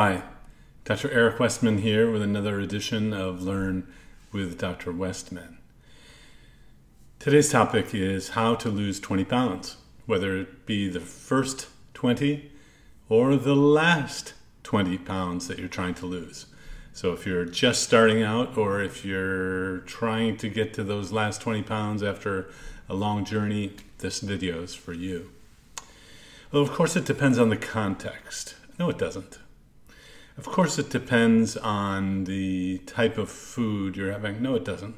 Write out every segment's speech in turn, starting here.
Hi, Dr. Eric Westman here with another edition of Learn with Dr. Westman. Today's topic is how to lose 20 pounds, whether it be the first 20 or the last 20 pounds that you're trying to lose. So, if you're just starting out, or if you're trying to get to those last 20 pounds after a long journey, this video is for you. Well, of course, it depends on the context. No, it doesn't. Of course, it depends on the type of food you're having. No, it doesn't.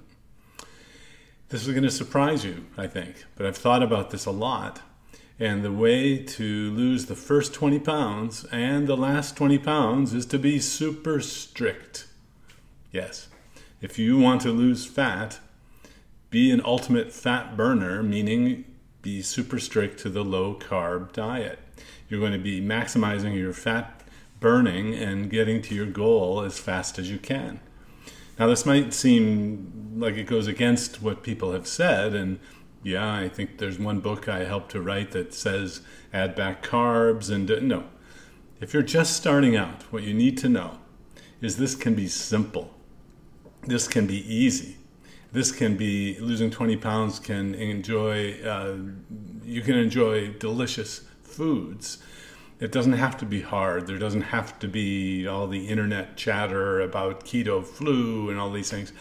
This is going to surprise you, I think, but I've thought about this a lot. And the way to lose the first 20 pounds and the last 20 pounds is to be super strict. Yes, if you want to lose fat, be an ultimate fat burner, meaning be super strict to the low carb diet. You're going to be maximizing your fat burning and getting to your goal as fast as you can. Now, this might seem like it goes against what people have said, and yeah, I think there's one book I helped to write that says add back carbs and no. If you're just starting out, what you need to know is this can be simple. This can be easy. This can be losing 20 pounds can enjoy uh, you can enjoy delicious foods it doesn't have to be hard. There doesn't have to be all the internet chatter about keto flu and all these things.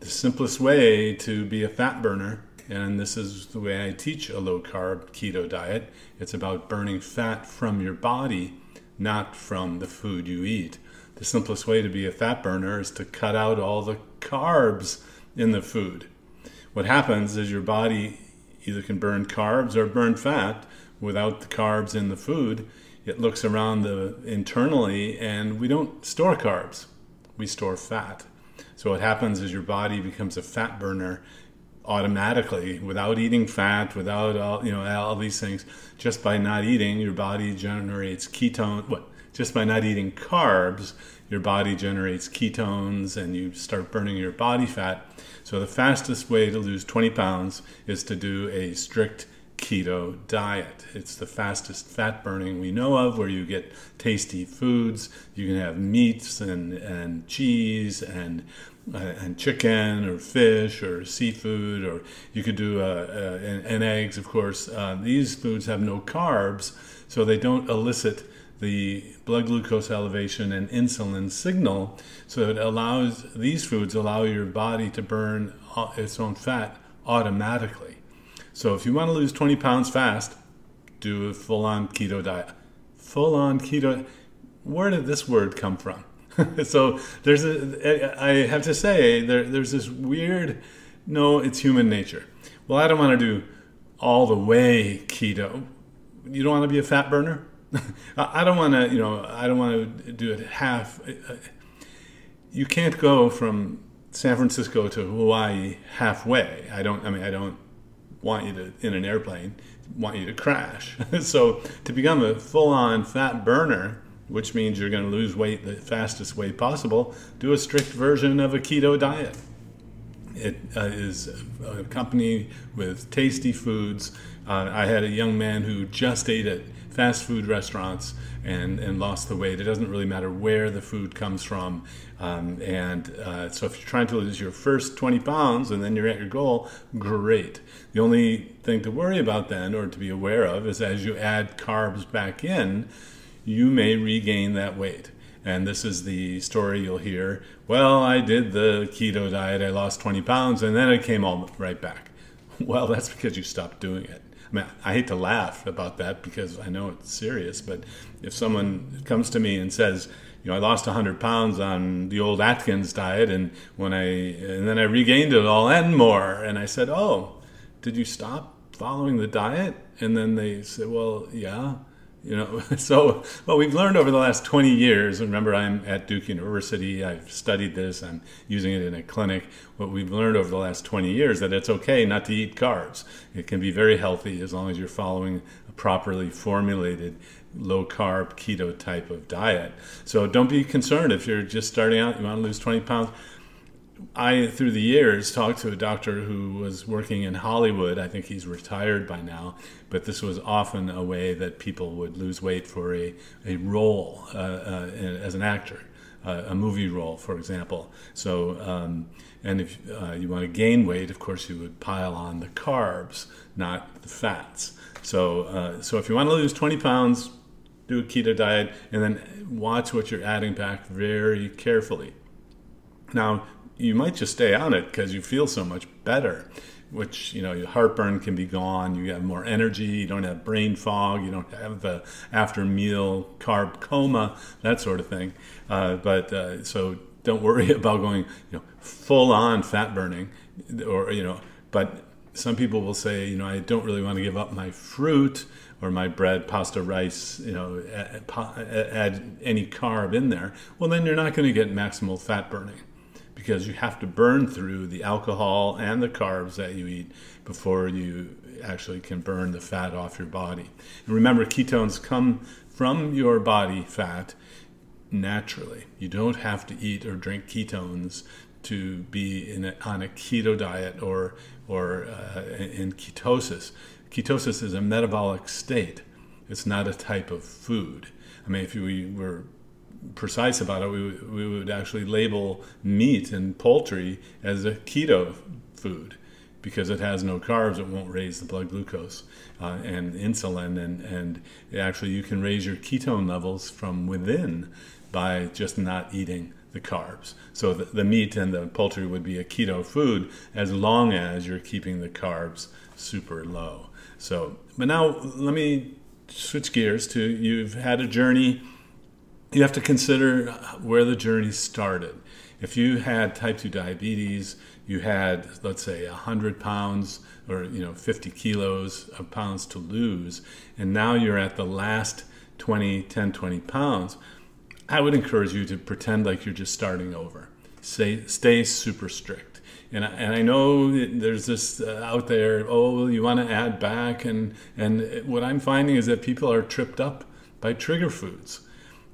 The simplest way to be a fat burner, and this is the way I teach a low carb keto diet, it's about burning fat from your body, not from the food you eat. The simplest way to be a fat burner is to cut out all the carbs in the food. What happens is your body either can burn carbs or burn fat without the carbs in the food. It looks around the internally and we don't store carbs. We store fat. So what happens is your body becomes a fat burner automatically without eating fat without all you know all these things. Just by not eating your body generates ketone what just by not eating carbs your body generates ketones and you start burning your body fat so the fastest way to lose 20 pounds is to do a strict keto diet. It's the fastest fat burning we know of, where you get tasty foods. You can have meats and, and cheese and uh, and chicken or fish or seafood, or you could do uh, uh, and, and, eggs, of course. Uh, these foods have no carbs, so they don't elicit the blood glucose elevation and insulin signal. So it allows these foods allow your body to burn uh, its own fat automatically. So if you want to lose 20 pounds fast, do a full on keto diet. Full on keto. Where did this word come from? so there's a, I have to say, there, there's this weird, no, it's human nature. Well, I don't want to do all the way keto. You don't want to be a fat burner? I don't want to, you know, I don't want to do it half. Uh, uh, you can't go from San Francisco to Hawaii halfway. I don't, I mean, I don't want you to in an airplane want you to crash. so to become a full-on fat burner, which means you're going to lose weight the fastest way possible, do a strict version of a keto diet. It uh, is accompanied with tasty foods. Uh, I had a young man who just ate at fast food restaurants and, and lost the weight. It doesn't really matter where the food comes from. Um, and uh, so if you're trying to lose your first 20 pounds and then you're at your goal, great. The only thing to worry about then or to be aware of is as you add carbs back in, you may regain that weight. And this is the story you'll hear. Well, I did the keto diet, I lost 20 pounds, and then it came all right back. Well, that's because you stopped doing it. I mean, I hate to laugh about that because I know it's serious, but if someone comes to me and says, you know, I lost 100 pounds on the old Atkins diet, and when I and then I regained it all and more, and I said, "Oh, did you stop following the diet?" And then they said, "Well, yeah." You know, so what we've learned over the last 20 years, remember I'm at Duke University, I've studied this, I'm using it in a clinic. What we've learned over the last 20 years that it's okay not to eat carbs. It can be very healthy as long as you're following a properly formulated low carb keto type of diet. So don't be concerned if you're just starting out, you want to lose 20 pounds. I, through the years, talked to a doctor who was working in Hollywood. I think he's retired by now, but this was often a way that people would lose weight for a, a role uh, uh, as an actor, uh, a movie role, for example. So, um, and if uh, you want to gain weight, of course, you would pile on the carbs, not the fats. So, uh, so if you want to lose 20 pounds, do a keto diet, and then watch what you're adding back very carefully. Now, you might just stay on it because you feel so much better which you know your heartburn can be gone. You have more energy. You don't have brain fog. You don't have the after meal carb coma that sort of thing. Uh, but uh, so don't worry about going you know full on fat burning or you know but some people will say you know i don't really want to give up my fruit or my bread pasta rice you know add, add any carb in there. Well then you're not going to get maximal fat burning because you have to burn through the alcohol and the carbs that you eat before you actually can burn the fat off your body. And remember, ketones come from your body fat naturally. You don't have to eat or drink ketones to be in a, on a keto diet or or uh, in ketosis. Ketosis is a metabolic state. It's not a type of food. I mean, if we were precise about it, we, we would actually label meat and poultry as a keto food because it has no carbs, it won't raise the blood glucose uh, and insulin, and, and actually you can raise your ketone levels from within by just not eating the carbs. So the, the meat and the poultry would be a keto food as long as you're keeping the carbs super low. So, but now let me switch gears to you've had a journey you have to consider where the journey started. If you had type 2 diabetes, you had, let's say, 100 pounds or you know 50 kilos of pounds to lose, and now you're at the last 20, 10, 20 pounds, I would encourage you to pretend like you're just starting over. Stay, stay super strict. And I, and I know there's this uh, out there, oh, you want to add back. And, and what I'm finding is that people are tripped up by trigger foods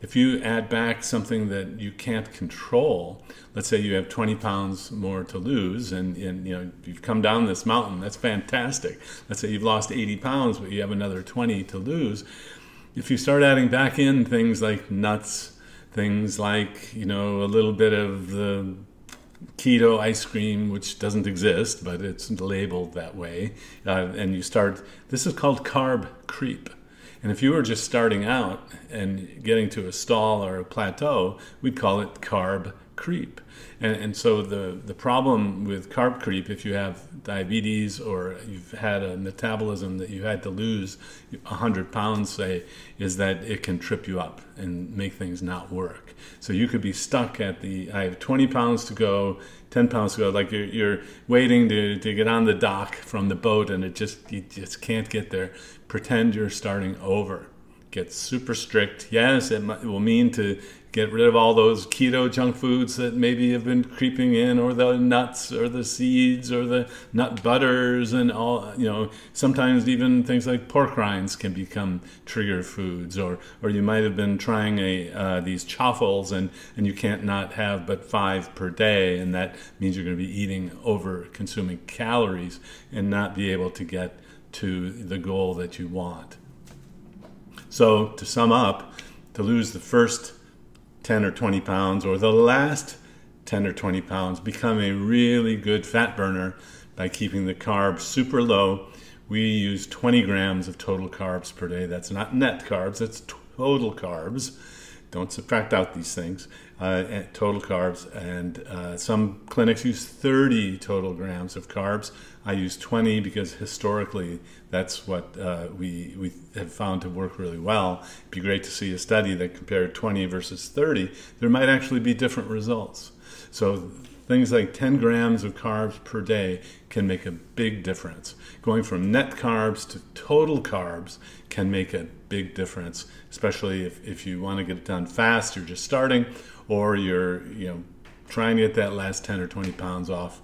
if you add back something that you can't control, let's say you have 20 pounds more to lose, and, and you know you've come down this mountain, that's fantastic. Let's say you've lost 80 pounds, but you have another 20 to lose. If you start adding back in things like nuts, things like you know a little bit of the keto ice cream, which doesn't exist, but it's labeled that way, uh, and you start. This is called carb creep and if you were just starting out and getting to a stall or a plateau, we'd call it carb creep. And, and so the, the problem with carb creep, if you have diabetes or you've had a metabolism that you had to lose 100 pounds, say, is that it can trip you up and make things not work. So you could be stuck at the, I have 20 pounds to go, 10 pounds to go, like you're, you're waiting to, to get on the dock from the boat and it just, you just can't get there. Pretend you're starting over. Get super strict. Yes, it, might, it will mean to get rid of all those keto junk foods that maybe have been creeping in or the nuts or the seeds or the nut butters and all you know sometimes even things like pork rinds can become trigger foods or or you might have been trying a uh, these chaffles and and you can't not have but five per day and that means you're going to be eating over consuming calories and not be able to get to the goal that you want. So to sum up to lose the first 10 or 20 pounds or the last 10 or 20 pounds become a really good fat burner by keeping the carbs super low. We use 20 grams of total carbs per day. That's not net carbs, that's total carbs. Don't subtract out these things. Uh, total carbs, and uh, some clinics use 30 total grams of carbs. I use 20 because historically that's what uh, we we have found to work really well. It'd be great to see a study that compared 20 versus 30. There might actually be different results. So things like 10 grams of carbs per day can make a big difference. Going from net carbs to total carbs can make a big difference, especially if, if you want to get it done fast, you're just starting, or you're you know trying to get that last 10 or 20 pounds off.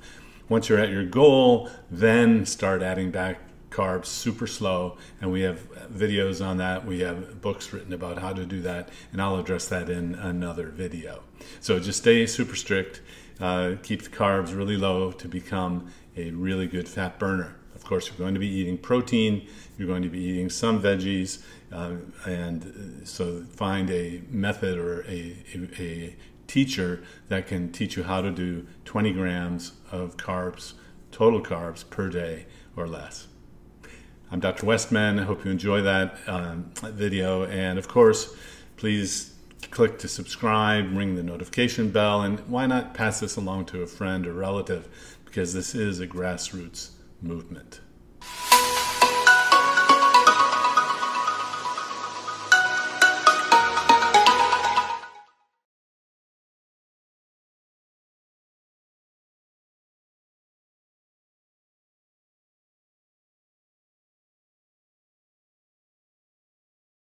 Once you're at your goal, then start adding back carbs super slow. And we have videos on that. We have books written about how to do that. And i'll address that in another video. So just stay super strict. Uh, keep the carbs really low to become a really good fat burner. Of course, you're going to be eating protein, you're going to be eating some veggies, uh, and so find a method or a, a, a teacher that can teach you how to do 20 grams of carbs, total carbs per day or less. I'm Dr. Westman. I hope you enjoy that um, video. And of course, please click to subscribe, ring the notification bell, and why not pass this along to a friend or relative because this is a grassroots movement.